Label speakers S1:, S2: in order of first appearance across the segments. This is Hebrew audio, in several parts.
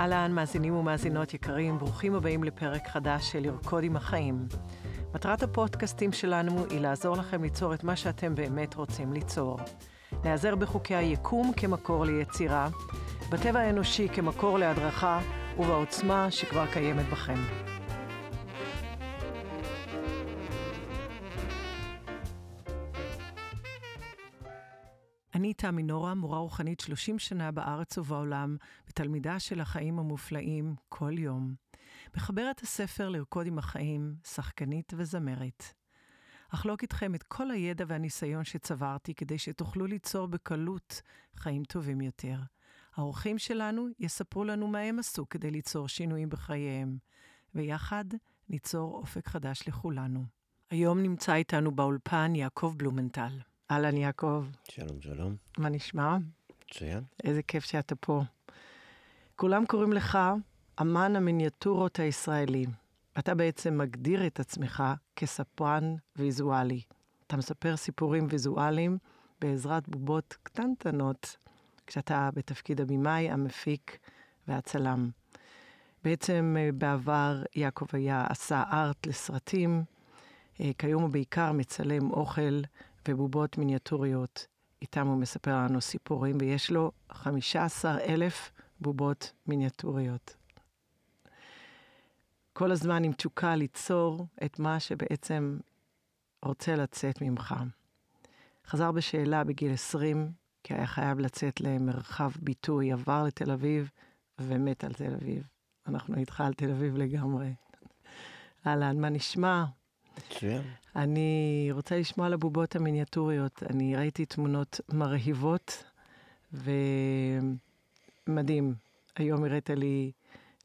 S1: אהלן, מאזינים ומאזינות יקרים, ברוכים הבאים לפרק חדש של לרקוד עם החיים. מטרת הפודקאסטים שלנו היא לעזור לכם ליצור את מה שאתם באמת רוצים ליצור. להיעזר בחוקי היקום כמקור ליצירה, בטבע האנושי כמקור להדרכה ובעוצמה שכבר קיימת בכם. אני תמי נורה, מורה רוחנית 30 שנה בארץ ובעולם, ותלמידה של החיים המופלאים כל יום. מחברת הספר לרקוד עם החיים, שחקנית וזמרת. אחלוק איתכם את כל הידע והניסיון שצברתי כדי שתוכלו ליצור בקלות חיים טובים יותר. האורחים שלנו יספרו לנו מה הם עשו כדי ליצור שינויים בחייהם, ויחד ניצור אופק חדש לכולנו. היום נמצא איתנו באולפן יעקב בלומנטל. אהלן, יעקב.
S2: שלום, שלום.
S1: מה נשמע?
S2: מצוין.
S1: איזה כיף שאתה פה. כולם קוראים לך אמן המיניאטורות הישראלי. אתה בעצם מגדיר את עצמך כספרן ויזואלי. אתה מספר סיפורים ויזואליים בעזרת בובות קטנטנות, כשאתה בתפקיד הבמאי, המפיק והצלם. בעצם אה, בעבר יעקב היה עשה ארט לסרטים, אה, כיום הוא בעיקר מצלם אוכל ובובות מיניאטוריות. איתם הוא מספר לנו סיפורים, ויש לו 15 אלף בובות מיניאטוריות. כל הזמן עם תשוקה ליצור את מה שבעצם רוצה לצאת ממך. חזר בשאלה בגיל 20, כי היה חייב לצאת למרחב ביטוי, עבר לתל אביב ומת על תל אביב. אנחנו איתך על תל אביב לגמרי. אהלן, מה נשמע?
S2: מצוין.
S1: אני רוצה לשמוע על הבובות המיניאטוריות. אני ראיתי תמונות מרהיבות, ומדהים. היום הראית לי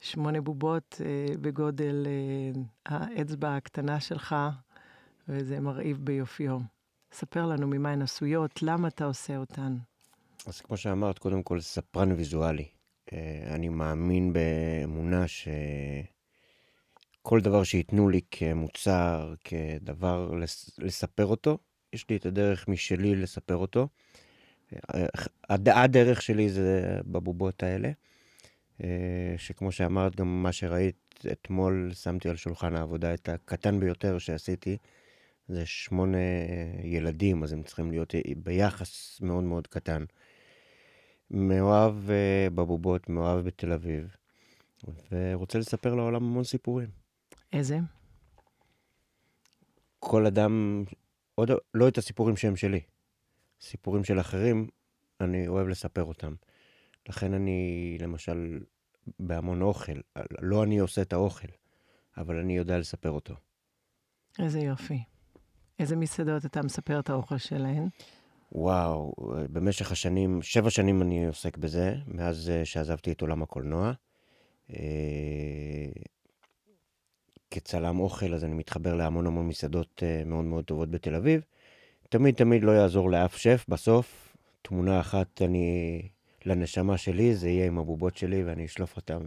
S1: שמונה בובות אה, בגודל אה, האצבע הקטנה שלך, וזה מרהיב ביופיו. ספר לנו ממה הן עשויות, למה אתה עושה אותן.
S2: אז כמו שאמרת, קודם כל ספרן ויזואלי. אה, אני מאמין באמונה ש... כל דבר שייתנו לי כמוצר, כדבר לספר אותו, יש לי את הדרך משלי לספר אותו. הדרך שלי זה בבובות האלה, שכמו שאמרת, גם מה שראית אתמול, שמתי על שולחן העבודה את הקטן ביותר שעשיתי, זה שמונה ילדים, אז הם צריכים להיות ביחס מאוד מאוד קטן. מאוהב אה, בבובות, מאוהב בתל אביב, ורוצה לספר לעולם המון סיפורים.
S1: איזה?
S2: כל אדם, עוד לא את הסיפורים שהם שלי. סיפורים של אחרים, אני אוהב לספר אותם. לכן אני, למשל, בהמון אוכל, לא אני עושה את האוכל, אבל אני יודע לספר אותו.
S1: איזה יופי. איזה מסעדות אתה מספר את האוכל שלהן?
S2: וואו, במשך השנים, שבע שנים אני עוסק בזה, מאז אה, שעזבתי את עולם הקולנוע. אה, כצלם אוכל, אז אני מתחבר להמון המון מסעדות uh, מאוד מאוד טובות בתל אביב. תמיד תמיד לא יעזור לאף שף, בסוף תמונה אחת אני, לנשמה שלי, זה יהיה עם הבובות שלי ואני אשלוף אותם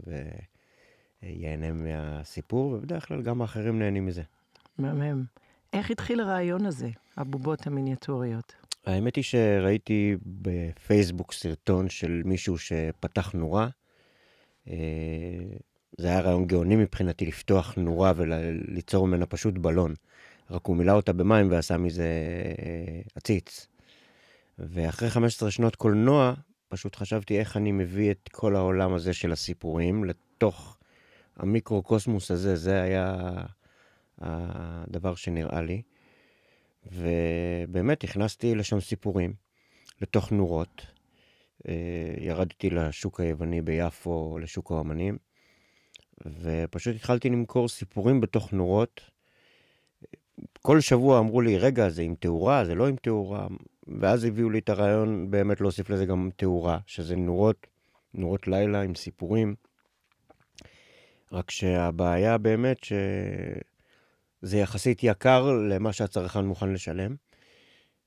S2: ויהנה מהסיפור, ובדרך כלל גם האחרים נהנים מזה.
S1: מהמם. איך התחיל הרעיון הזה, הבובות המיניאטוריות?
S2: האמת היא שראיתי בפייסבוק סרטון של מישהו שפתח נורה. זה היה רעיון גאוני מבחינתי לפתוח נורה וליצור ממנה פשוט בלון. רק הוא מילא אותה במים ועשה מזה אה, עציץ. ואחרי 15 שנות קולנוע, פשוט חשבתי איך אני מביא את כל העולם הזה של הסיפורים לתוך המיקרוקוסמוס הזה, זה היה הדבר שנראה לי. ובאמת הכנסתי לשם סיפורים, לתוך נורות. אה, ירדתי לשוק היווני ביפו, לשוק האמנים, ופשוט התחלתי למכור סיפורים בתוך נורות. כל שבוע אמרו לי, רגע, זה עם תאורה, זה לא עם תאורה, ואז הביאו לי את הרעיון באמת להוסיף לזה גם תאורה, שזה נורות, נורות לילה עם סיפורים. רק שהבעיה באמת שזה יחסית יקר למה שהצרכן מוכן לשלם.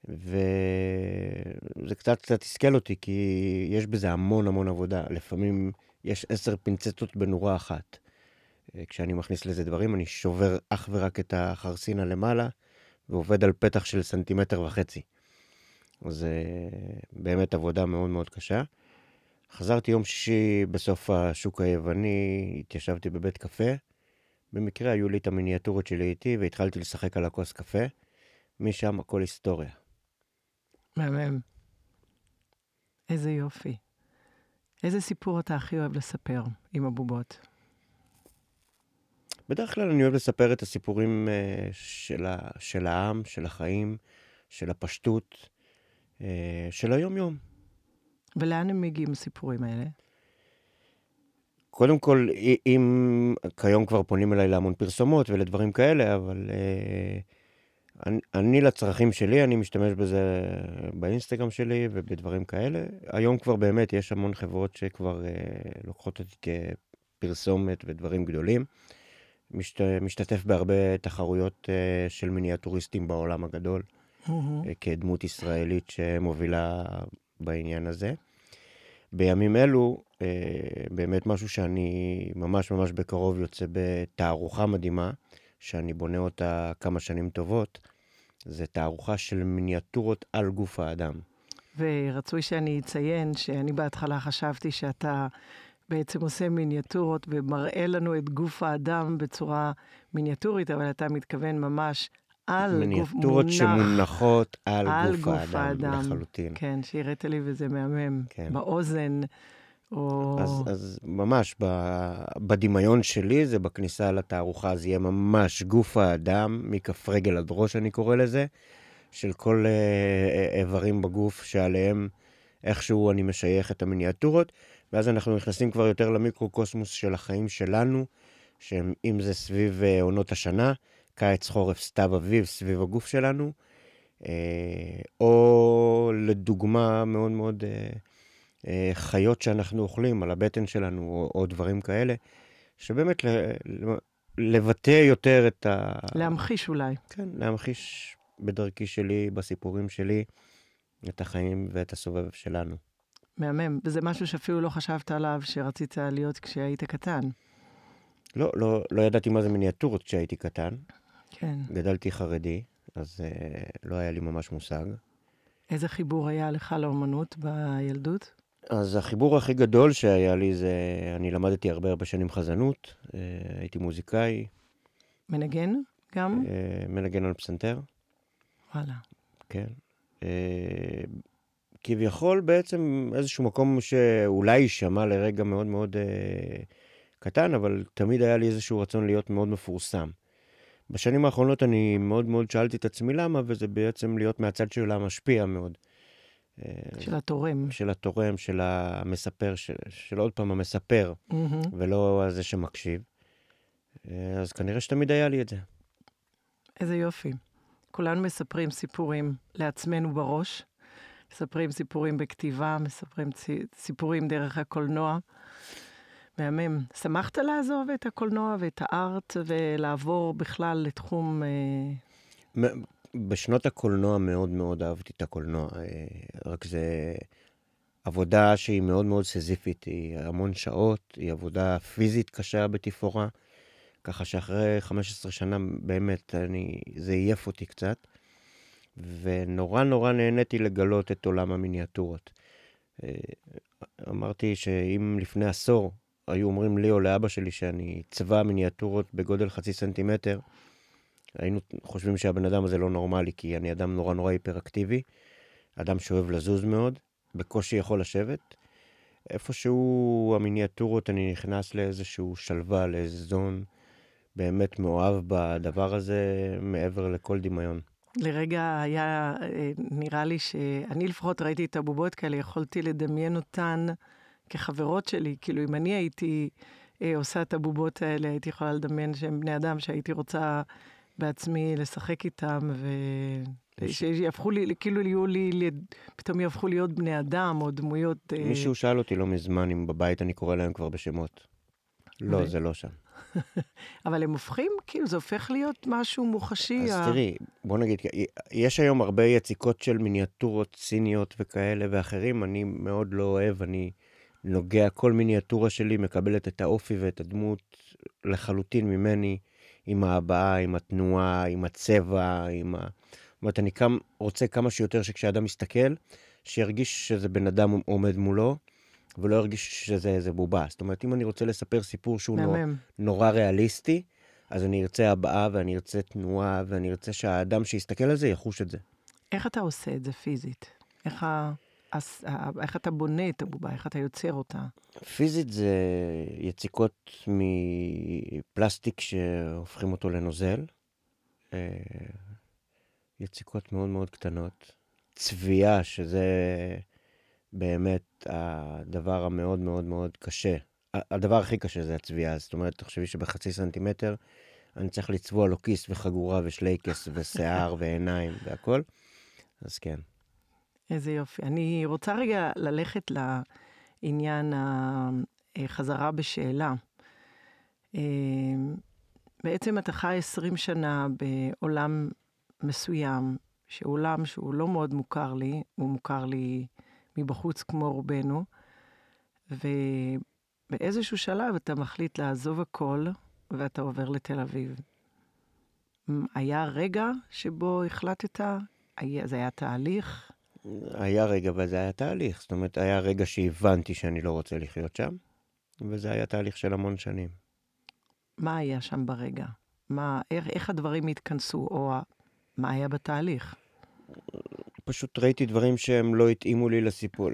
S2: וזה קצת קצת תסכל אותי, כי יש בזה המון המון עבודה. לפעמים יש עשר פינצטות בנורה אחת. אה, כשאני מכניס לזה דברים, אני שובר אך ורק את החרסינה למעלה, ועובד על פתח של סנטימטר וחצי. זה באמת עבודה מאוד מאוד קשה. חזרתי יום שישי בסוף השוק היווני, התיישבתי בבית קפה. במקרה היו לי את המיניאטורות שלי איתי, והתחלתי לשחק על הכוס קפה. משם הכל היסטוריה.
S1: מהמם. איזה יופי. איזה סיפור אתה הכי אוהב לספר עם הבובות?
S2: בדרך כלל אני אוהב לספר את הסיפורים uh, של, ה, של העם, של החיים, של הפשטות, uh, של היום-יום.
S1: ולאן הם מגיעים הסיפורים האלה?
S2: קודם כל, אם כיום כבר פונים אליי להמון פרסומות ולדברים כאלה, אבל uh, אני, אני לצרכים שלי, אני משתמש בזה באינסטגרם שלי ובדברים כאלה. היום כבר באמת יש המון חברות שכבר uh, לוקחות אותי כפרסומת ודברים גדולים. משת, משתתף בהרבה תחרויות uh, של מיניאטוריסטים בעולם הגדול, mm-hmm. uh, כדמות ישראלית שמובילה בעניין הזה. בימים אלו, uh, באמת משהו שאני ממש ממש בקרוב יוצא בתערוכה מדהימה, שאני בונה אותה כמה שנים טובות. זה תערוכה של מיניאטורות על גוף האדם.
S1: ורצוי שאני אציין שאני בהתחלה חשבתי שאתה בעצם עושה מיניאטורות ומראה לנו את גוף האדם בצורה מיניאטורית, אבל אתה מתכוון ממש על גוף מונח.
S2: מיניאטורות שמונחות על,
S1: על
S2: גוף,
S1: גוף
S2: האדם,
S1: האדם
S2: לחלוטין.
S1: כן, שהראית לי וזה מהמם.
S2: כן.
S1: באוזן, או...
S2: אז, אז ממש, ב, בדמיון שלי, זה בכניסה לתערוכה, זה יהיה ממש גוף האדם, מכף רגל עד ראש, אני קורא לזה, של כל אה, איברים בגוף שעליהם איכשהו אני משייך את המיניאטורות, ואז אנחנו נכנסים כבר יותר למיקרוקוסמוס של החיים שלנו, שאם זה סביב אה, עונות השנה, קיץ, חורף, סתיו, אביב, סביב הגוף שלנו, אה, או לדוגמה מאוד מאוד אה, חיות שאנחנו אוכלים על הבטן שלנו, או, או דברים כאלה, שבאמת ל, לבטא יותר את ה...
S1: להמחיש אולי.
S2: כן, להמחיש בדרכי שלי, בסיפורים שלי, את החיים ואת הסובב שלנו.
S1: מהמם, וזה משהו שאפילו לא חשבת עליו שרצית להיות כשהיית קטן.
S2: לא, לא, לא ידעתי מה זה מיניאטורות כשהייתי קטן.
S1: כן.
S2: גדלתי חרדי, אז אה, לא היה לי ממש מושג.
S1: איזה חיבור היה לך לאומנות בילדות?
S2: אז החיבור הכי גדול שהיה לי זה, אני למדתי הרבה הרבה שנים חזנות, אה, הייתי מוזיקאי.
S1: מנגן גם?
S2: אה, מנגן על פסנתר.
S1: וואלה.
S2: כן. אה, כביכול בעצם איזשהו מקום שאולי יישמע לרגע מאוד מאוד אה, קטן, אבל תמיד היה לי איזשהו רצון להיות מאוד מפורסם. בשנים האחרונות אני מאוד מאוד שאלתי את עצמי למה, וזה בעצם להיות מהצד של המשפיע מאוד.
S1: אה, של התורם.
S2: של התורם, של המספר, של, של עוד פעם המספר,
S1: Mm-hmm.
S2: ולא זה שמקשיב. אה, אז כנראה שתמיד היה לי את זה.
S1: איזה יופי. כולנו מספרים סיפורים לעצמנו בראש, מספרים סיפורים בכתיבה, מספרים סיפורים דרך הקולנוע. מהמם. שמחת לעזוב את הקולנוע ואת הארט ולעבור בכלל לתחום... אה,
S2: בשנות הקולנוע מאוד מאוד אהבתי את הקולנוע, אה, רק זה עבודה שהיא מאוד מאוד סזיפית, היא המון שעות, היא עבודה פיזית קשה בתפאורה, ככה שאחרי 15 שנה באמת אני, זה עייף אותי קצת, ונורא נורא נהניתי לגלות את עולם המיניאטורות. אה, אמרתי שאם לפני עשור היו אומרים לי או לאבא שלי שאני צבע מיניאטורות בגודל חצי סנטימטר, היינו חושבים שהבן אדם הזה לא נורמלי, כי אני אדם נורא נורא היפראקטיבי, אדם שאוהב לזוז מאוד, בקושי יכול לשבת. איפשהו המיניאטורות, אני נכנס לאיזשהו שלווה, לאיזה זון באמת מאוהב בדבר הזה, מעבר לכל דמיון.
S1: לרגע היה, אה, נראה לי שאני לפחות ראיתי את הבובות כאלה, יכולתי לדמיין אותן כחברות שלי. כאילו, אם אני הייתי אה, עושה את הבובות האלה, הייתי יכולה לדמיין שהם בני אדם שהייתי רוצה בעצמי לשחק איתם, ושיהפכו לי, כאילו יהיו לי, פתאום יהפכו להיות בני אדם או דמויות... אה,
S2: מישהו שאל אותי לא מזמן אם בבית אני קורא להם כבר בשמות. לא, זה לא שם.
S1: אבל הם הופכים, כאילו, זה הופך להיות משהו מוחשי.
S2: אז
S1: ה-
S2: תראי, בוא נגיד, יש היום הרבה יציקות של מיניאטורות סיניות וכאלה ואחרים, אני מאוד לא אוהב, אני נוגע, כל מיניאטורה שלי מקבלת את האופי ואת הדמות לחלוטין ממני, עם ההבעה, עם התנועה, עם הצבע, עם ה... זאת אומרת, אני קם, רוצה כמה שיותר שכשאדם מסתכל, שירגיש שזה בן אדם עומד מולו, ולא ירגיש שזה איזה בובה. זאת אומרת, אם אני רוצה לספר סיפור שהוא נור. נורא ריאליסטי, אז אני ארצה הבעה ואני ארצה תנועה ואני ארצה שהאדם שיסתכל על זה יחוש את זה.
S1: איך אתה עושה את זה פיזית? איך, ה- איך אתה בונה את הבובה? איך אתה יוצר אותה?
S2: פיזית זה יציקות מפלסטיק שהופכים אותו לנוזל. אה, יציקות מאוד מאוד קטנות. צביעה, שזה באמת הדבר המאוד מאוד מאוד קשה. הדבר הכי קשה זה הצביעה. זאת אומרת, תחשבי שבחצי סנטימטר אני צריך לצבוע לו כיס וחגורה ושלייקס ושיער ועיניים והכל. אז כן.
S1: איזה יופי. אני רוצה רגע ללכת לעניין החזרה בשאלה. אה, בעצם אתה חי 20 שנה בעולם מסוים, שעולם שהוא לא מאוד מוכר לי, הוא מוכר לי מבחוץ כמו רובנו, ובאיזשהו שלב אתה מחליט לעזוב הכל ואתה עובר לתל אביב. היה רגע שבו החלטת, היה- זה היה תהליך,
S2: היה רגע, אבל זה היה תהליך. זאת אומרת, היה רגע שהבנתי שאני לא רוצה לחיות שם, וזה היה תהליך של המון שנים.
S1: מה היה שם ברגע? מה, איך, איך הדברים התכנסו, או מה היה בתהליך?
S2: פשוט ראיתי דברים שהם לא התאימו לי לסיפור,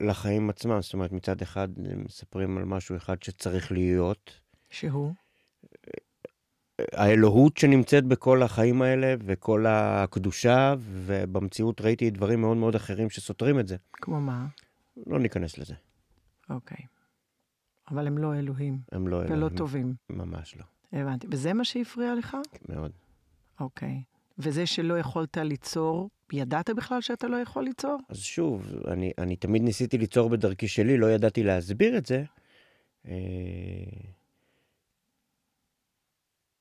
S2: לחיים עצמם. זאת אומרת, מצד אחד מספרים על משהו אחד שצריך להיות.
S1: שהוא?
S2: האלוהות שנמצאת בכל החיים האלה, וכל הקדושה, ובמציאות ראיתי דברים מאוד מאוד אחרים שסותרים את זה.
S1: כמו מה?
S2: לא ניכנס לזה.
S1: אוקיי. אבל הם לא אלוהים,
S2: הם לא
S1: ולא
S2: אלוהים.
S1: טובים.
S2: ממש לא.
S1: הבנתי. וזה מה שהפריע לך?
S2: מאוד.
S1: אוקיי. וזה שלא יכולת ליצור, ידעת בכלל שאתה לא יכול ליצור?
S2: אז שוב, אני, אני תמיד ניסיתי ליצור בדרכי שלי, לא ידעתי להסביר את זה. אה,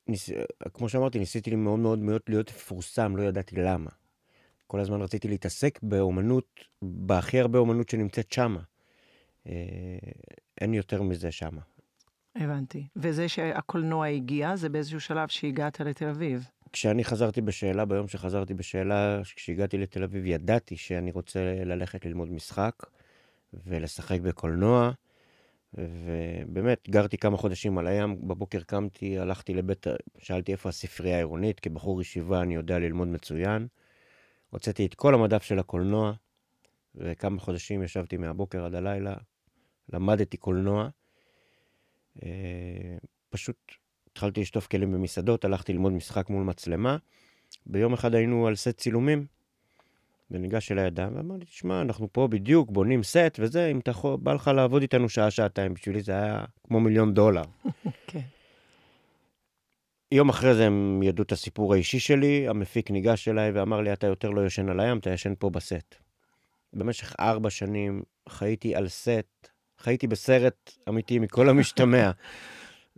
S2: ניס... כמו שאמרתי, ניסיתי מאוד מאוד מאוד להיות מפורסם, לא ידעתי למה. כל הזמן רציתי להתעסק באומנות, בהכי הרבה אומנות שנמצאת שמה. אה, אין יותר מזה שמה.
S1: הבנתי. וזה שהקולנוע הגיע, זה באיזשהו שלב שהגעת לתל אביב.
S2: כשאני חזרתי בשאלה, ביום שחזרתי בשאלה, כשהגעתי לתל אביב, ידעתי שאני רוצה ללכת ללמוד משחק ולשחק בקולנוע. ובאמת, גרתי כמה חודשים על הים, בבוקר קמתי, הלכתי לבית, שאלתי איפה הספרייה העירונית, כבחור ישיבה אני יודע ללמוד מצוין. הוצאתי את כל המדף של הקולנוע, וכמה חודשים ישבתי מהבוקר עד הלילה, למדתי קולנוע. אה, פשוט התחלתי לשטוף כלים במסעדות, הלכתי ללמוד משחק מול מצלמה. ביום אחד היינו על סט צילומים, וניגש אליי אדם ואמר לי, תשמע, אנחנו פה בדיוק בונים סט וזה, אם אתה יכול, בא לך לעבוד איתנו שעה-שעתיים, בשבילי זה היה כמו מיליון דולר.
S1: כן.
S2: יום אחרי זה הם ידעו את הסיפור האישי שלי, המפיק ניגש אליי ואמר לי, אתה יותר לא ישן על הים, אתה ישן פה בסט. במשך ארבע שנים חייתי על סט, חייתי בסרט אמיתי מכל המשתמע.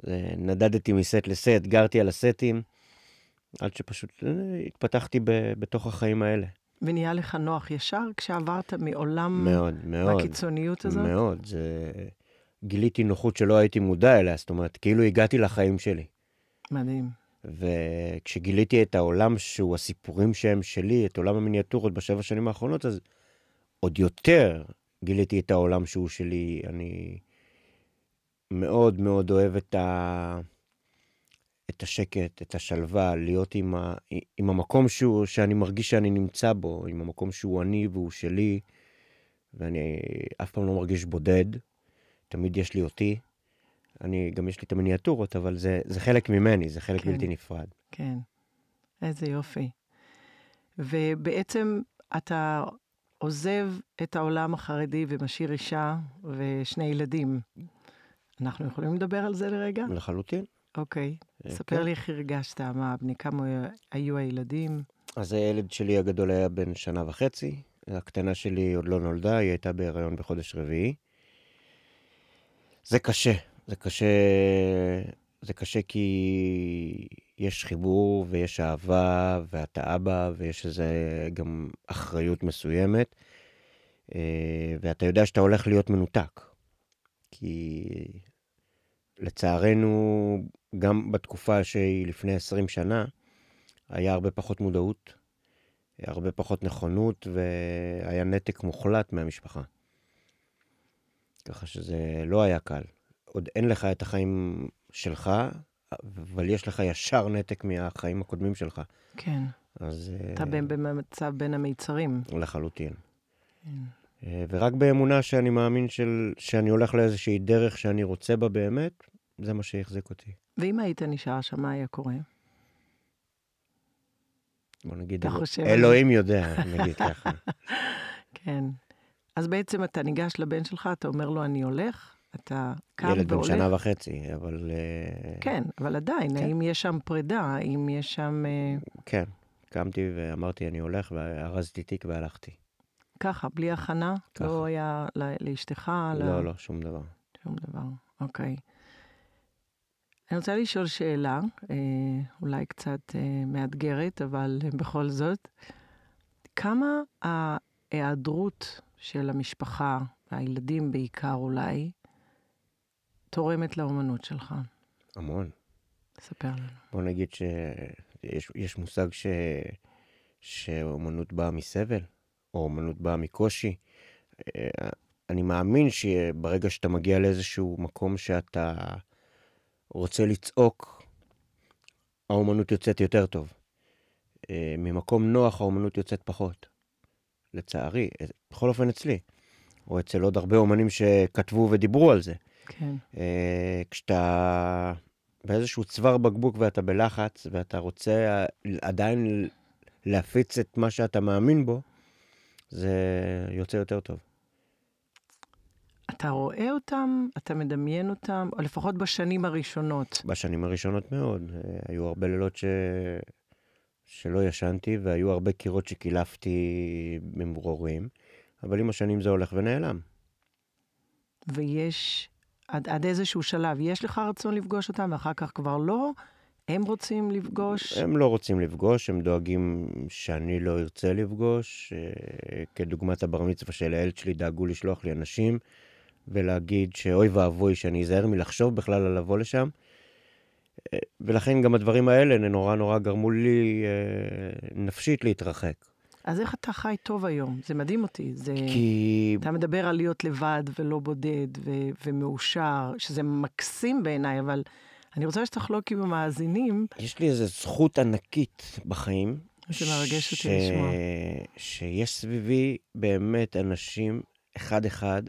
S2: זה- נדדתי מסט לסט, גרתי על הסטים, עד שפשוט אה, התפתחתי ב- בתוך החיים האלה.
S1: ונהיה לך נוח ישר כשעברת מעולם
S2: מאוד, מאוד.
S1: הקיצוניות הזאת?
S2: מאוד. זה... גיליתי נוחות שלא הייתי מודע אליה, זאת אומרת, כאילו הגעתי לחיים שלי.
S1: מדהים.
S2: וכשגיליתי את העולם שהוא הסיפורים שהם שלי, את עולם המיניאטורות בשבע שנים האחרונות, אז עוד יותר גיליתי את העולם שהוא שלי. אני מאוד מאוד אוהב את, ה... את השקט, את השלווה, להיות עם, ה... עם המקום שהוא, שאני מרגיש שאני נמצא בו, עם המקום שהוא אני והוא שלי, ואני אף פעם לא מרגיש בודד, תמיד יש לי אותי. אני, גם יש לי את המיניאטורות, אבל זה, זה חלק ממני, זה חלק
S1: כן.
S2: בלתי נפרד.
S1: כן. איזה יופי. ובעצם אתה עוזב את העולם החרדי ומשאיר אישה ושני ילדים. אנחנו יכולים לדבר על זה לרגע?
S2: לחלוטין.
S1: אוקיי.
S2: אה,
S1: ספר
S2: כן.
S1: לי איך הרגשת, מה, בני כמה היו הילדים?
S2: אז הילד שלי הגדול היה בן שנה וחצי, הקטנה שלי עוד לא נולדה, היא הייתה בהיריון בחודש רביעי. זה קשה, זה קשה, זה קשה כי יש חיבור ויש אהבה ואתה אבא ויש איזה גם אחריות מסוימת, אה, ואתה יודע שאתה הולך להיות מנותק. כי לצערנו, גם בתקופה שהיא לפני 20 שנה, היה הרבה פחות מודעות, הרבה פחות נכונות, והיה נתק מוחלט מהמשפחה. ככה שזה לא היה קל. עוד אין לך את החיים שלך, אבל יש לך ישר נתק מהחיים הקודמים שלך.
S1: כן.
S2: אז...
S1: אתה
S2: אה,
S1: במצב בין המיצרים.
S2: לחלוטין.
S1: כן.
S2: אה, ורק באמונה שאני מאמין של, שאני הולך לאיזושהי דרך שאני רוצה בה באמת, זה מה שהחזיק אותי.
S1: ואם היית נשאר שם, מה היה קורה?
S2: בוא נגיד, אלו-
S1: חושב
S2: אלוהים יודע, נגיד ככה.
S1: כן. אז בעצם אתה ניגש לבן שלך, אתה אומר לו, אני הולך, אתה קם
S2: ילד בן
S1: והולך.
S2: שנה וחצי, אבל... אה,
S1: כן, אבל עדיין,
S2: כן.
S1: האם יש שם פרידה? האם יש שם... אה,
S2: כן, קמתי ואמרתי, אני הולך, וארזתי תיק והלכתי.
S1: ככה, בלי הכנה?
S2: ככה.
S1: לא היה ל- לאשתך? ל-
S2: לא, לא, שום דבר.
S1: שום דבר, אוקיי. אני רוצה לשאול שאלה, אה, אולי קצת אה, מאתגרת, אבל בכל זאת. כמה ההיעדרות של המשפחה, והילדים בעיקר אולי, תורמת לאומנות שלך?
S2: המון.
S1: ספר לנו.
S2: בוא נגיד שיש יש מושג ש... שאומנות באה מסבל, או אומנות באה מקושי. אה, אני מאמין שברגע שאתה מגיע לאיזשהו מקום שאתה רוצה לצעוק, האומנות יוצאת יותר טוב. אה, ממקום נוח האומנות יוצאת פחות. לצערי, אה, בכל אופן אצלי, או אצל עוד הרבה אומנים שכתבו ודיברו על זה.
S1: כן,
S2: אה, כשאתה באיזשהו צוואר בקבוק ואתה בלחץ, ואתה רוצה עדיין להפיץ את מה שאתה מאמין בו, זה יוצא יותר טוב.
S1: אתה רואה אותם, אתה מדמיין אותם, או לפחות בשנים הראשונות.
S2: בשנים הראשונות מאוד, אה, היו הרבה לילות ש... שלא ישנתי, והיו הרבה קירות שקילפתי במרורים, אבל עם השנים זה הולך ונעלם.
S1: ויש, עד, עד איזשהו שלב, יש לך רצון לפגוש אותם, ואחר כך כבר לא? הם רוצים לפגוש?
S2: הם לא רוצים לפגוש, הם דואגים שאני לא ארצה לפגוש. אה, כדוגמת הבר מצווה של הילד שלי, דאגו לשלוח לי אנשים ולהגיד שאוי ואבוי שאני אזהר מלחשוב בכלל על לבוא לשם. אה, ולכן גם הדברים האלה נורא נורא גרמו לי אה, נפשית להתרחק.
S1: אז איך אתה חי טוב היום? זה מדהים אותי. זה...
S2: כי
S1: אתה מדבר על להיות לבד ולא בודד ו- ומאושר, שזה מקסים בעיניי, אבל אני רוצה שתחלוק עם המאזינים.
S2: יש לי איזו זכות ענקית בחיים.
S1: זה מרגש אותי
S2: ש-
S1: לשמוע.
S2: שיש סביבי באמת אנשים, אחד-אחד,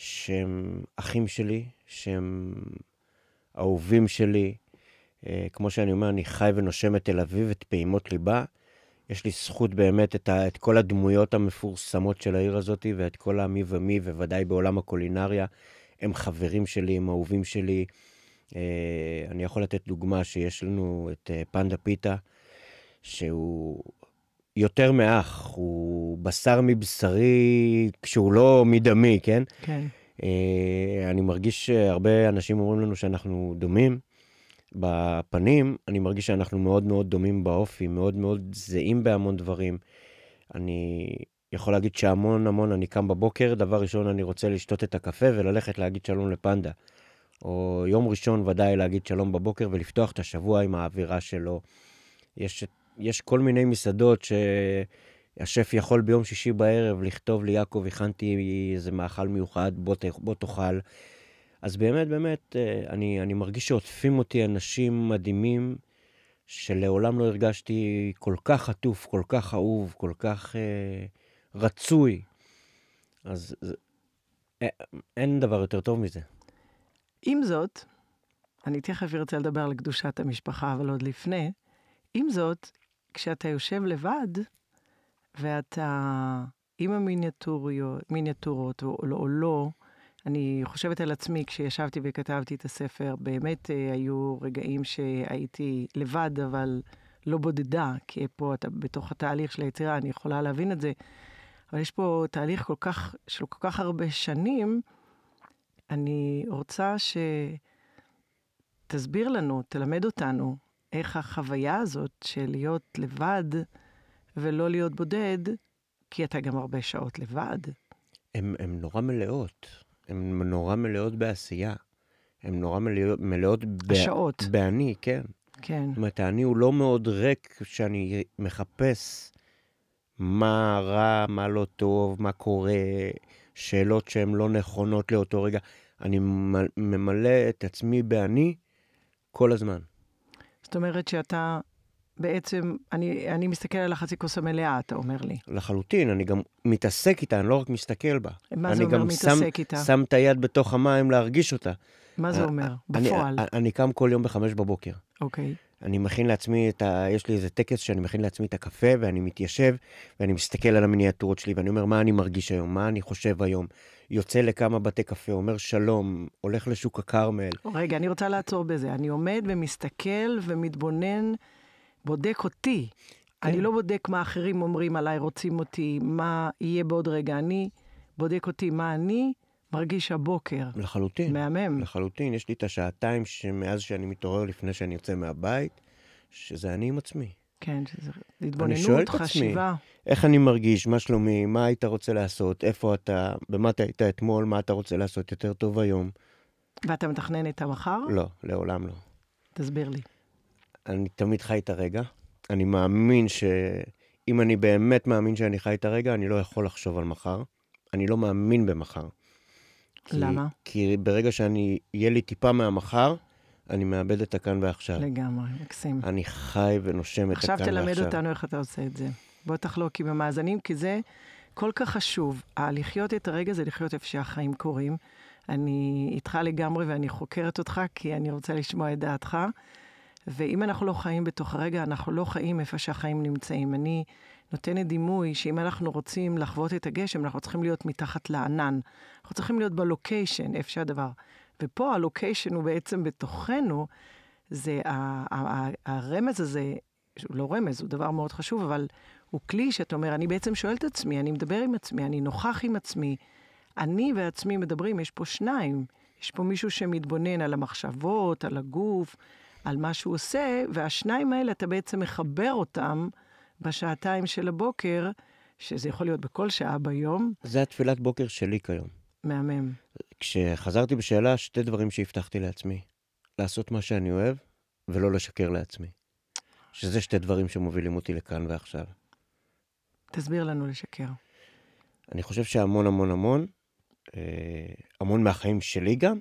S2: שהם אחים שלי, שהם אהובים שלי. אה, כמו שאני אומר, אני חי ונושם את תל אביב, את פעימות ליבה. יש לי זכות באמת את, ה, את כל הדמויות המפורסמות של העיר הזאת, ואת כל המי ומי, ובוודאי בעולם הקולינריה. הם חברים שלי, הם אהובים שלי. אה, אני יכול לתת דוגמה שיש לנו את אה, פנדה פיתה, שהוא יותר מאח, הוא בשר מבשרי כשהוא לא מדמי, כן?
S1: כן.
S2: אה, אני מרגיש שהרבה אנשים אומרים לנו שאנחנו דומים בפנים, אני מרגיש שאנחנו מאוד מאוד דומים באופי, מאוד מאוד זהים בהמון דברים. אני יכול להגיד שהמון המון, אני קם בבוקר, דבר ראשון אני רוצה לשתות את הקפה וללכת להגיד שלום לפנדה. או יום ראשון ודאי להגיד שלום בבוקר ולפתוח את השבוע עם האווירה שלו. יש, יש כל מיני מסעדות שהשף יכול ביום שישי בערב לכתוב לי, יעקב, הכנתי איזה מאכל מיוחד, בוא, ת- בוא תאכל. אז באמת, באמת, אה, אני, אני מרגיש שעוטפים אותי אנשים מדהימים, שלעולם לא הרגשתי כל כך עטוף, כל כך אהוב, כל כך אה, רצוי. אז אה, אין דבר יותר טוב מזה.
S1: עם זאת, אני תכף ארצה לדבר על קדושת המשפחה, אבל עוד לפני, עם זאת, כשאתה יושב לבד, ואתה עם המיניאטוריות, מיניאטורות או, או לא, אני חושבת על עצמי, כשישבתי וכתבתי את הספר, באמת אה, היו רגעים שהייתי לבד, אבל לא בודדה, כי פה אתה בתוך התהליך של היצירה, אני יכולה להבין את זה. אבל יש פה תהליך כל כך, של כל כך הרבה שנים, אני רוצה שתסביר לנו, תלמד אותנו, איך החוויה הזאת של להיות לבד ולא להיות בודד, כי אתה גם הרבה שעות לבד.
S2: הן נורא מלאות, הן נורא מלאות בעשייה. הן נורא מלאות, מלאות ב...
S1: השעות.
S2: באני, כן.
S1: כן,
S2: זאת אומרת, האני הוא לא מאוד ריק שאני מחפש מה רע, מה לא טוב, מה קורה, שאלות שהן לא נכונות לאותו רגע. אני ממלא את עצמי באני כל הזמן.
S1: זאת אומרת שאתה בעצם, אני, אני מסתכל על החצי כוס המלאה, אתה אומר לי.
S2: לחלוטין, אני גם מתעסק איתה, אני לא רק מסתכל בה.
S1: מה זה אומר מתעסק
S2: שם,
S1: איתה?
S2: אני גם שם את היד בתוך המים להרגיש אותה.
S1: מה זה אומר, בפועל?
S2: אני, אני קם כל יום בחמש בבוקר.
S1: אוקיי.
S2: אני מכין לעצמי את ה... יש לי איזה טקס שאני מכין לעצמי את הקפה, ואני מתיישב, ואני מסתכל על המיניאטורות שלי, ואני אומר, מה אני מרגיש היום? מה אני חושב היום? יוצא לכמה בתי קפה, אומר שלום, הולך לשוק הכרמל.
S1: רגע, אני רוצה לעצור בזה. אני עומד ומסתכל ומתבונן, בודק אותי. כן. אני לא בודק מה אחרים אומרים עליי, רוצים אותי, מה יהיה בעוד רגע. אני בודק אותי, מה אני מרגיש הבוקר.
S2: לחלוטין.
S1: מהמם.
S2: לחלוטין. יש לי את השעתיים שמאז שאני מתעורר לפני שאני יוצא מהבית, שזה אני עם עצמי.
S1: כן, שזה התבוננות, חשיבה.
S2: עצמי, איך אני מרגיש, מה שלומי, מה היית רוצה לעשות, איפה אתה, במה אתה היית אתמול, מה אתה רוצה לעשות יותר טוב היום.
S1: ואתה מתכנן את המחר?
S2: לא, לעולם לא.
S1: תסביר לי.
S2: אני תמיד חי את הרגע. אני מאמין ש... אם אני באמת מאמין שאני חי את הרגע, אני לא יכול לחשוב על מחר. אני לא מאמין במחר.
S1: למה?
S2: כי, כי ברגע שאני, יהיה לי טיפה מהמחר, אני מאבד את הכאן ועכשיו.
S1: לגמרי, מקסים.
S2: אני חי ונושם את הכאן ועכשיו.
S1: עכשיו תלמד אותנו איך אתה עושה את זה. בוא תחלוק עם המאזינים, כי זה כל כך חשוב. לחיות את הרגע זה לחיות איפה שהחיים קורים. אני איתך לגמרי ואני חוקרת אותך, כי אני רוצה לשמוע את דעתך. ואם אנחנו לא חיים בתוך הרגע, אנחנו לא חיים איפה שהחיים נמצאים. אני נותנת דימוי שאם אנחנו רוצים לחוות את הגשם, אנחנו צריכים להיות מתחת לענן. אנחנו צריכים להיות בלוקיישן, איפה שהדבר. ופה הלוקיישן הוא בעצם בתוכנו, זה הרמז הזה, הוא לא רמז, הוא דבר מאוד חשוב, אבל הוא כלי שאתה אומר, אני בעצם שואל את עצמי, אני מדבר עם עצמי, אני נוכח עם עצמי. אני ועצמי מדברים, יש פה שניים. יש פה מישהו שמתבונן על המחשבות, על הגוף, על מה שהוא עושה, והשניים האלה, אתה בעצם מחבר אותם בשעתיים של הבוקר, שזה יכול להיות בכל שעה ביום.
S2: זה התפילת בוקר שלי כיום.
S1: מהמם.
S2: כשחזרתי בשאלה, שתי דברים שהבטחתי לעצמי. לעשות מה שאני אוהב, ולא לשקר לעצמי. שזה שתי דברים שמובילים אותי לכאן ועכשיו.
S1: תסביר לנו לשקר.
S2: אני חושב שהמון המון המון, אה, המון מהחיים שלי גם,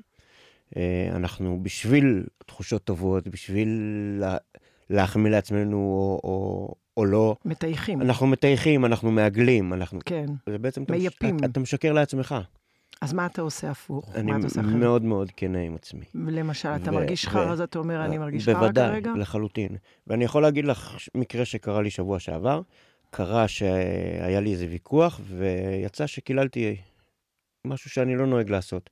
S2: אה, אנחנו בשביל תחושות טובות, בשביל להחמיא לעצמנו או, או, או לא.
S1: מטייחים.
S2: אנחנו מטייחים, אנחנו מעגלים. אנחנו,
S1: כן,
S2: זה בעצם
S1: מייפים.
S2: אתה, אתה משקר לעצמך.
S1: אז מה אתה עושה הפוך?
S2: אני
S1: עושה
S2: מאוד מאוד כנה עם עצמי.
S1: למשל, אתה מרגיש חרא, אז אתה אומר, אני מרגיש חרא כרגע?
S2: בוודאי, לחלוטין. ואני יכול להגיד לך מקרה שקרה לי שבוע שעבר. קרה שהיה לי איזה ויכוח, ויצא שקיללתי משהו שאני לא נוהג לעשות.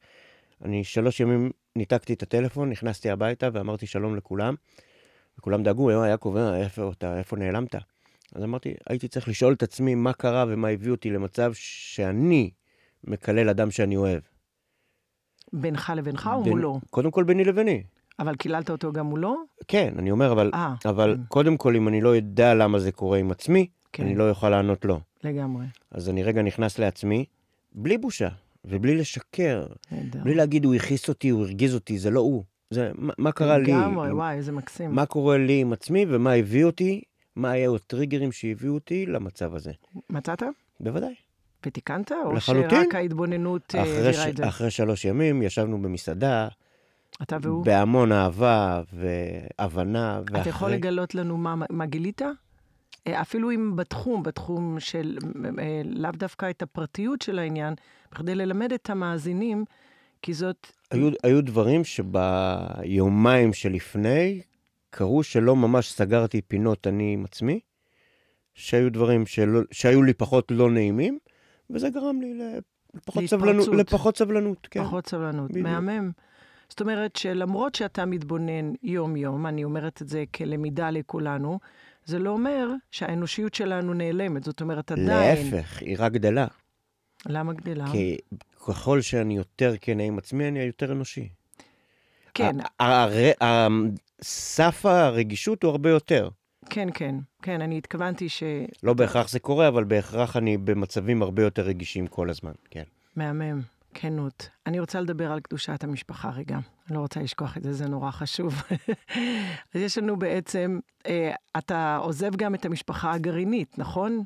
S2: אני שלוש ימים ניתקתי את הטלפון, נכנסתי הביתה ואמרתי שלום לכולם. וכולם דאגו, יעקב, איפה אתה, איפה נעלמת? אז אמרתי, הייתי צריך לשאול את עצמי מה קרה ומה הביא אותי למצב שאני מקלל אדם שאני אוהב.
S1: בינך לבינך או מולו?
S2: קודם כל ביני לביני.
S1: אבל קיללת אותו גם מולו?
S2: כן, אני אומר, אבל,
S1: אה,
S2: אבל
S1: כן.
S2: קודם כל, אם אני לא יודע למה זה קורה עם עצמי,
S1: כן.
S2: אני לא אוכל לענות לו.
S1: לגמרי.
S2: אז אני רגע נכנס לעצמי, בלי בושה, ובלי לשקר. בלי להגיד, הוא הכעיס אותי, הוא הרגיז אותי, זה לא הוא. זה, מה, מה קרה לי?
S1: לגמרי, וואי, איזה מקסים.
S2: מה קורה לי עם עצמי, ומה הביא אותי, מה היו הטריגרים שהביאו אותי למצב הזה.
S1: מצאת?
S2: בוודאי.
S1: ותיקנת? או
S2: לחלוטין.
S1: שרק ההתבוננות אה, העבירה
S2: ש...
S1: את זה?
S2: אחרי שלוש ימים ישבנו במסעדה,
S1: אתה והוא?
S2: בהמון אהבה והבנה, ואחרי...
S1: אתה יכול לגלות לנו מה, מה גילית? אה, אפילו אם בתחום, בתחום של אה, לאו דווקא את הפרטיות של העניין, בכדי ללמד את המאזינים, כי זאת...
S2: היו, היו דברים שביומיים שלפני קרו שלא ממש סגרתי פינות אני עם עצמי, שהיו דברים שלא, שהיו לי פחות לא נעימים, וזה גרם לי לפחות. סבלנות, לפחות סבלנות, כן.
S1: פחות סבלנות,
S2: בדיוק.
S1: מהמם. זאת אומרת שלמרות שאתה מתבונן יום-יום, אני אומרת את זה כלמידה לכולנו, זה לא אומר שהאנושיות שלנו נעלמת. זאת אומרת, עדיין...
S2: להפך, היא רק גדלה.
S1: למה גדלה?
S2: כי ככל שאני יותר כן עם עצמי, אני יותר אנושי.
S1: כן,
S2: סף הרגישות הוא הרבה יותר.
S1: כן, כן. כן, אני התכוונתי ש...
S2: לא בהכרח זה קורה, אבל בהכרח אני במצבים הרבה יותר רגישים כל הזמן, כן.
S1: מהמם, כנות. אני רוצה לדבר על קדושת המשפחה רגע. אני לא רוצה לשכוח את זה, זה נורא חשוב. אז יש לנו בעצם, אה, אתה עוזב גם את המשפחה הגרעינית, נכון?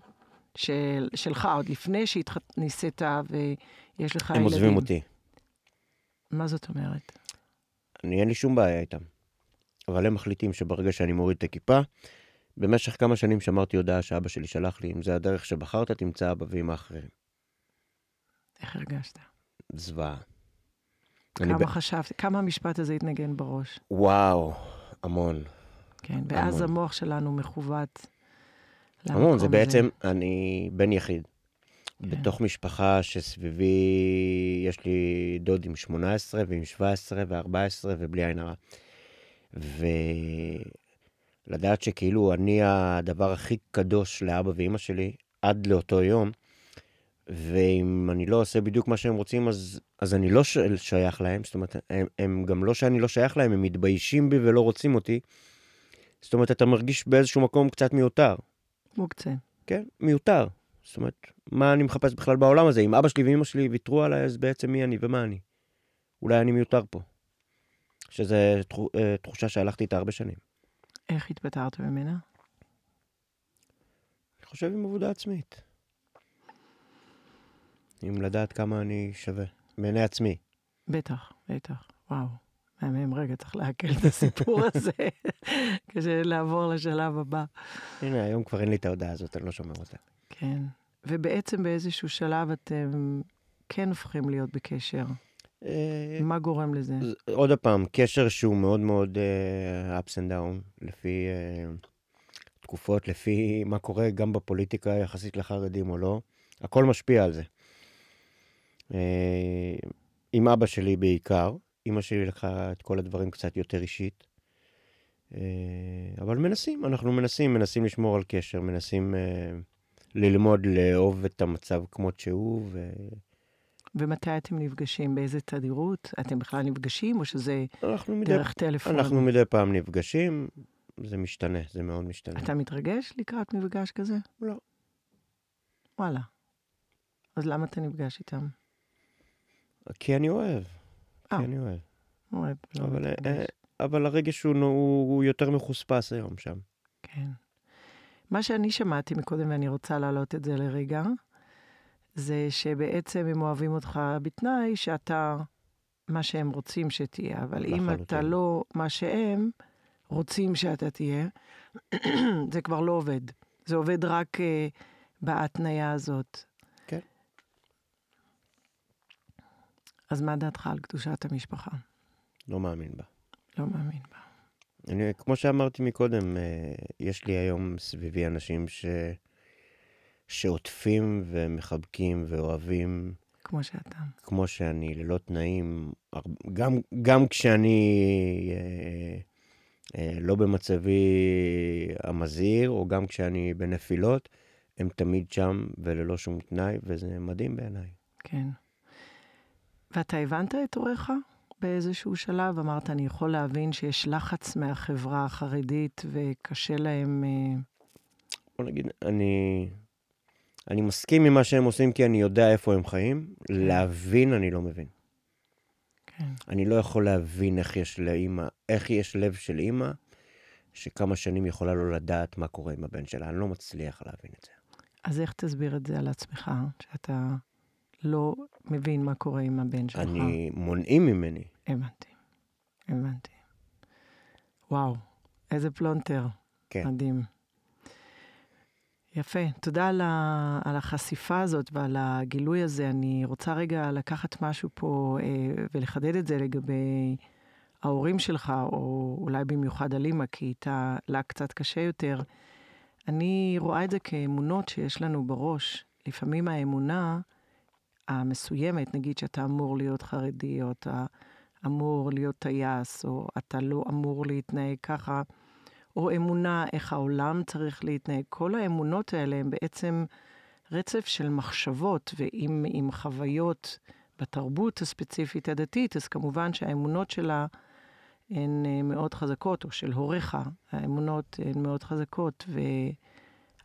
S1: של, שלך, עוד לפני שנישאת ויש לך
S2: הם
S1: ילדים.
S2: עוזבים אותי.
S1: מה זאת אומרת?
S2: אני, אין לי שום בעיה איתם. אבל הם מחליטים שברגע שאני מוריד את הכיפה, במשך כמה שנים שמרתי הודעה שאבא שלי שלח לי, אם זה הדרך שבחרת, תמצא אבא ואמא אחרים.
S1: איך הרגשת?
S2: זוועה.
S1: כמה
S2: ב...
S1: חשבתי, כמה המשפט הזה התנגן בראש?
S2: וואו, המון.
S1: כן, ואז
S2: המון.
S1: המוח שלנו מכוות.
S2: המון, זה. בעצם, אני בן יחיד.
S1: כן.
S2: בתוך משפחה שסביבי, יש לי דוד עם 18 ועם 17 ו-14 ובלי עין הרע. ולדעת שכאילו אני הדבר הכי קדוש לאבא ואימא שלי עד לאותו יום, ואם אני לא עושה בדיוק מה שהם רוצים, אז, אז אני לא. שייך להם. זאת אומרת, הם, הם גם לא שאני לא שייך להם, הם מתביישים בי ולא רוצים אותי. זאת אומרת, אתה מרגיש באיזשהו מקום קצת מיותר.
S1: מוקצה.
S2: כן, מיותר. זאת אומרת, מה אני מחפש בכלל בעולם הזה? אם אבא שלי ואמא שלי ויתרו עליי, אז בעצם מי אני ומה אני? אולי אני מיותר פה. שזו תחושה שהלכתי איתה הרבה שנים.
S1: איך התפטרת ממנה?
S2: אני חושב עם עבודה עצמית. עם לדעת כמה אני שווה, בעיני עצמי.
S1: בטח, בטח. וואו. מהמם, רגע, צריך לעכל את הסיפור הזה, כדי לעבור לשלב הבא.
S2: הנה, היום כבר אין לי את ההודעה הזאת, אני לא שומר אותה.
S1: כן. ובעצם באיזשהו שלב אתם כן הופכים להיות בקשר.
S2: אה,
S1: מה גורם לזה?
S2: עוד פעם, קשר שהוא מאוד מאוד אה, ups and down, לפי אה, תקופות, לפי מה קורה גם בפוליטיקה יחסית לחרדים או לא. הכל משפיע על זה. אה, עם אבא שלי בעיקר, אמא שלי לקחה את כל הדברים קצת יותר אישית. אה, אבל מנסים, אנחנו מנסים, מנסים לשמור על קשר, מנסים אה, ללמוד לאהוב את המצב כמות שהוא, ו...
S1: ומתי אתם נפגשים? באיזה תדירות? אתם בכלל נפגשים, או שזה
S2: אנחנו מדי,
S1: דרך טלפון?
S2: אנחנו מדי פעם נפגשים, זה משתנה, זה מאוד משתנה.
S1: אתה מתרגש לקראת מפגש כזה?
S2: לא.
S1: וואלה. אז למה אתה נפגש איתם?
S2: כי אני אוהב, אני אוהב.
S1: אוהב, לא
S2: אבל, אה. אבל הרגש הוא, הוא, הוא יותר מחוספס היום שם.
S1: כן. מה שאני שמעתי מקודם, ואני רוצה להעלות את זה לרגע, זה שבעצם הם אוהבים אותך בתנאי שאתה מה שהם רוצים שתהיה, אבל אם אתה
S2: לחלוטין.
S1: לא מה שהם רוצים שאתה תהיה, זה כבר לא עובד. זה עובד רק uh, בהתניה הזאת.
S2: כן.
S1: אז מה דעתך על קדושת המשפחה?
S2: לא מאמין בה.
S1: לא מאמין בה.
S2: אני, כמו שאמרתי מקודם, אה, יש לי היום סביבי אנשים ש... שעוטפים ומחבקים ואוהבים
S1: כמו שאתה.
S2: כמו שאני, ללא תנאים, גם, גם כשאני אה, אה, לא במצבי המזהיר, או גם כשאני בנפילות, הם תמיד שם וללא שום תנאי, וזה מדהים בעיניי.
S1: כן. ואתה הבנת את הוריך באיזשהו שלב? אמרת, אני יכול להבין שיש לחץ מהחברה החרדית וקשה להם... אה,
S2: בוא נגיד, אני, אני מסכים עם מה שהם עושים כי אני יודע איפה הם חיים, להבין אני לא מבין.
S1: כן,
S2: אני לא יכול להבין איך יש לאימא, איך יש לב של אימא, שכמה שנים יכולה לא לדעת מה קורה עם הבן שלה. אני לא מצליח להבין את זה.
S1: אז איך תסביר את זה על עצמך, שאתה לא מבין מה קורה עם הבן שלך?
S2: אני, מונעים ממני.
S1: הבנתי, הבנתי. וואו, איזה פלונטר.
S2: כן.
S1: מדהים. יפה, תודה על, ה, על החשיפה הזאת ועל הגילוי הזה. אני רוצה רגע לקחת משהו פה אה, ולחדד את זה לגבי ההורים שלך, או אולי במיוחד על אימא, כי איתה לה קצת קשה יותר. אני רואה את זה כאמונות שיש לנו בראש. לפעמים האמונה המסוימת, נגיד שאתה אמור להיות חרדי, או אתה אמור להיות טייס, או אתה לא אמור להתנהג ככה, או אמונה איך העולם צריך להתנהג. כל האמונות האלה הן בעצם רצף של מחשבות, ואם עם חוויות בתרבות הספציפית הדתית, אז כמובן שהאמונות שלה הן אה, מאוד חזקות, או של הוריך, האמונות הן מאוד חזקות,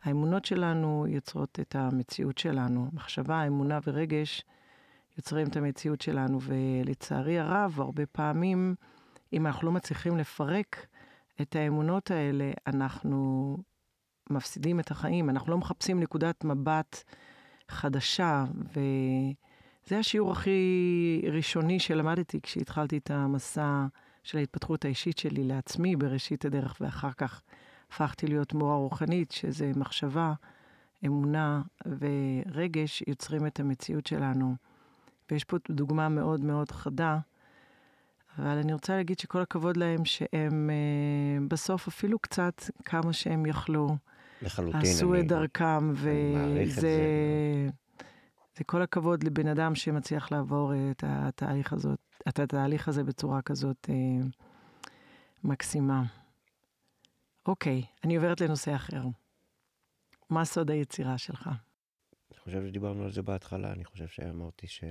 S1: והאמונות שלנו יוצרות את המציאות שלנו. מחשבה, אמונה ורגש יוצרים את המציאות שלנו, ולצערי הרב, הרבה פעמים, אם אנחנו לא מצליחים לפרק את האמונות האלה, אנחנו מפסידים את החיים. אנחנו לא מחפשים נקודת מבט חדשה, וזה השיעור הכי ראשוני שלמדתי כשהתחלתי את המסע של ההתפתחות האישית שלי לעצמי בראשית הדרך, ואחר כך הפכתי להיות מורה רוחנית, שזה מחשבה, אמונה ורגש יוצרים את המציאות שלנו. ויש פה דוגמה מאוד מאוד חדה, אבל אני רוצה להגיד שכל הכבוד להם שהם אה, בסוף אפילו קצת, כמה שהם יכלו,
S2: לחלוטין.
S1: עשו
S2: אני,
S1: את דרכם, וזה...
S2: זה.
S1: זה כל הכבוד לבן אדם שמצליח לעבור את התהליך, הזאת, את התהליך הזה בצורה כזאת אה, מקסימה. אוקיי, אני עוברת לנושא אחר. מה סוד היצירה שלך?
S2: אני חושב שדיברנו על זה בהתחלה, אני חושב שאמרתי ש...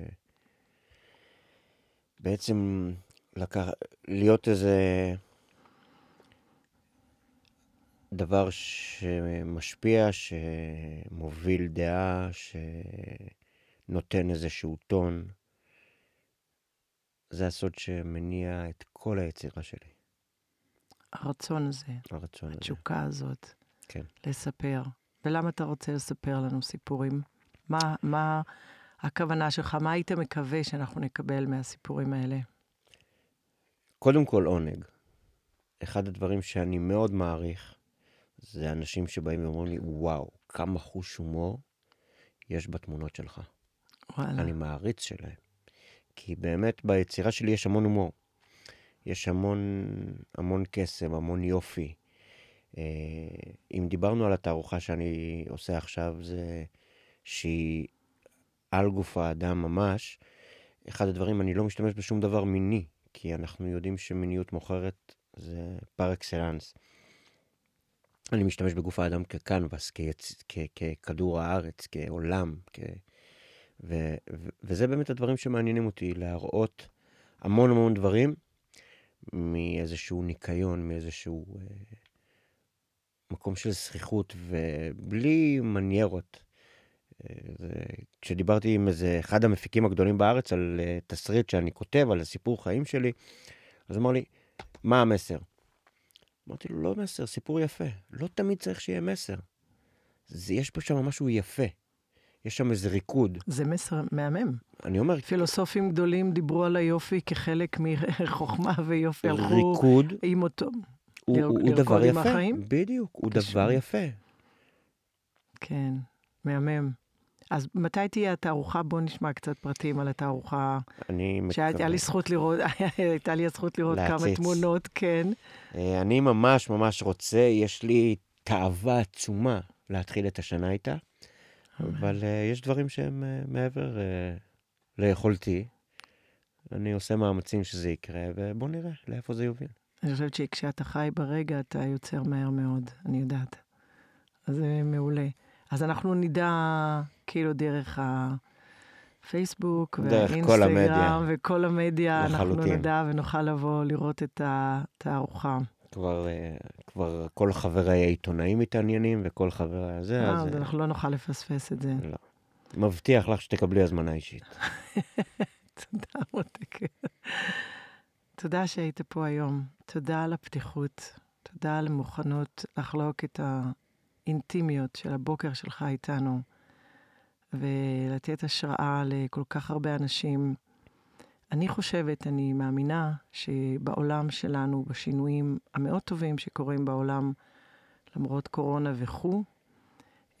S2: בעצם לקח... להיות איזה דבר שמשפיע, שמוביל דעה, שנותן איזשהו טון. זה הסוד שמניע את כל היצירה שלי,
S1: הרצון הזה,
S2: הרצון הזה.
S1: התשוקה הזאת,
S2: כן.
S1: לספר. ולמה אתה רוצה לספר לנו סיפורים? מה, מה הכוונה שלך? מה היית מקווה שאנחנו נקבל מהסיפורים האלה?
S2: קודם כל עונג. אחד הדברים שאני מאוד מעריך, זה אנשים שבאים ואומרים לי, וואו, כמה חוש הומור יש בתמונות שלך.
S1: וואלה.
S2: אני מעריץ שלהם. כי באמת ביצירה שלי יש המון הומור. יש המון, המון קסם, המון יופי. אה, אם דיברנו על התערוכה שאני עושה עכשיו, זה שהיא על גוף האדם ממש. אחד הדברים, אני לא משתמש בשום דבר מיני, כי אנחנו יודעים שמיניות מוכרת זה פר אקסלנס. אני משתמש בגוף האדם כקנבס, כיצ... כ... ככדור הארץ, כעולם, כ... ו... ו... וזה באמת הדברים שמעניינים אותי, להראות המון המון דברים מאיזשהו ניקיון, מאיזשהו אה, מקום של זכיחות, ובלי מניירות. אה, זה... כשדיברתי עם איזה אחד המפיקים הגדולים בארץ על אה, תסריט שאני כותב, על הסיפור חיים שלי, אז אמר לי, מה המסר? אמרתי לו, לא מסר, סיפור יפה. לא תמיד צריך שיהיה מסר. זה, יש פה שם משהו יפה. יש שם איזה ריקוד.
S1: זה מסר מהמם.
S2: אני אומר,
S1: פילוסופים גדולים דיברו על היופי כחלק מחוכמה ויופי.
S2: ריקוד
S1: עם אותו.
S2: הוא,
S1: לר-
S2: הוא, הוא דבר יפה.
S1: החיים?
S2: בדיוק, הוא
S1: קשור.
S2: דבר יפה.
S1: כן, מהמם. אז מתי תהיה התערוכה? בוא נשמע קצת פרטים על התערוכה.
S2: אני
S1: שהייתה
S2: מקווה.
S1: לי זכות לראות, הייתה לי הזכות לראות כמה
S2: להציץ.
S1: תמונות, כן.
S2: אה, אני ממש ממש רוצה, יש לי תאווה עצומה להתחיל את השנה איתה, אבל אה, יש דברים שהם אה, מעבר אה, ליכולתי. אני עושה מאמצים שזה יקרה, ובוא נראה לאיפה זה יוביל.
S1: אני חושבת שכשאתה חי ברגע, אתה יוצר מהר מאוד, אני יודעת. אז זה מעולה. אז אנחנו נדע, כאילו, דרך הפייסבוק, והאינסטגרם. וכל המדיה, אנחנו
S2: לחלוטין.
S1: נדע ונוכל לבוא לראות את התערוכה.
S2: כבר, אה, כבר כל חבריי העיתונאים מתעניינים, וכל חבריי הזה,
S1: אה,
S2: אז
S1: אז
S2: אה,
S1: אנחנו לא נוכל לפספס את זה.
S2: לא. מבטיח לך שתקבלי הזמנה אישית.
S1: תודה, מותק. תודה שהיית פה היום. תודה על הפתיחות. תודה על המוכנות לחלוק את האינטימיות של הבוקר שלך איתנו, ולתת השראה לכל כך הרבה אנשים. אני חושבת, אני מאמינה, שבעולם שלנו, בשינויים המאוד טובים שקורים בעולם, למרות קורונה וכו',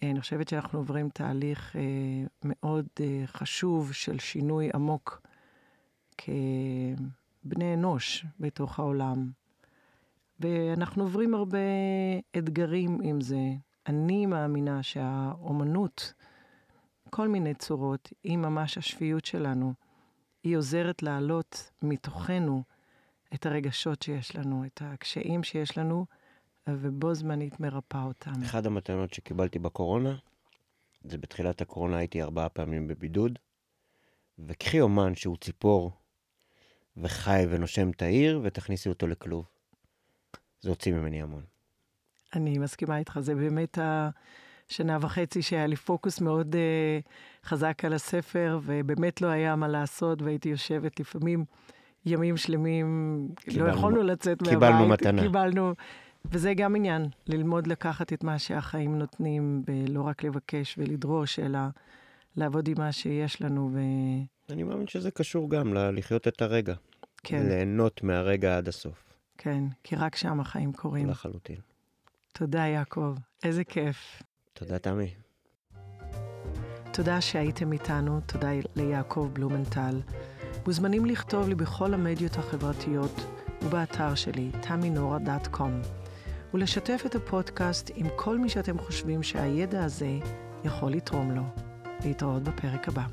S1: אה, אני חושבת שאנחנו עוברים תהליך אה, מאוד אה, חשוב של שינוי עמוק כבני אנוש בתוך העולם. ואנחנו עוברים הרבה אתגרים עם זה. אני מאמינה שהאומנות, כל מיני צורות, היא ממש השפיות שלנו. היא עוזרת להעלות מתוכנו את הרגשות שיש לנו, את הקשיים שיש לנו, ובו זמנית מרפא אותם.
S2: אחד המתנות שקיבלתי בקורונה, זה בתחילת הקורונה הייתי ארבעה פעמים בבידוד, וקחי אומן שהוא ציפור וחי ונושם את העיר, ותכניסי אותו לכלוב. זה הוציא ממני המון.
S1: אני מסכימה איתך, זה באמת השנה וחצי שהיה לי פוקוס מאוד uh, חזק על הספר, ובאמת לא היה מה לעשות, והייתי יושבת לפעמים ימים שלמים, לא
S2: קיבלנו-
S1: יכולנו לצאת מהבית.
S2: קיבלנו מתנה.
S1: קיבלנו, וזה גם עניין, ללמוד לקחת את מה שהחיים נותנים, ולא רק לבקש ולדרוש, אלא לעבוד עם מה שיש לנו. ו...
S2: אני מאמין שזה קשור גם לחיות את הרגע.
S1: כן.
S2: ליהנות מהרגע עד הסוף.
S1: כן, כי רק שם החיים קורים.
S2: לחלוטין.
S1: תודה, יעקב. איזה כיף.
S2: תודה, תמי.
S1: תודה שהייתם איתנו, תודה ליעקב בלומנטל. מוזמנים לכתוב לי בכל המדיות החברתיות ובאתר שלי, taminora.com, ולשתף את הפודקאסט עם כל מי שאתם חושבים שהידע הזה יכול לתרום לו. להתראות בפרק הבא.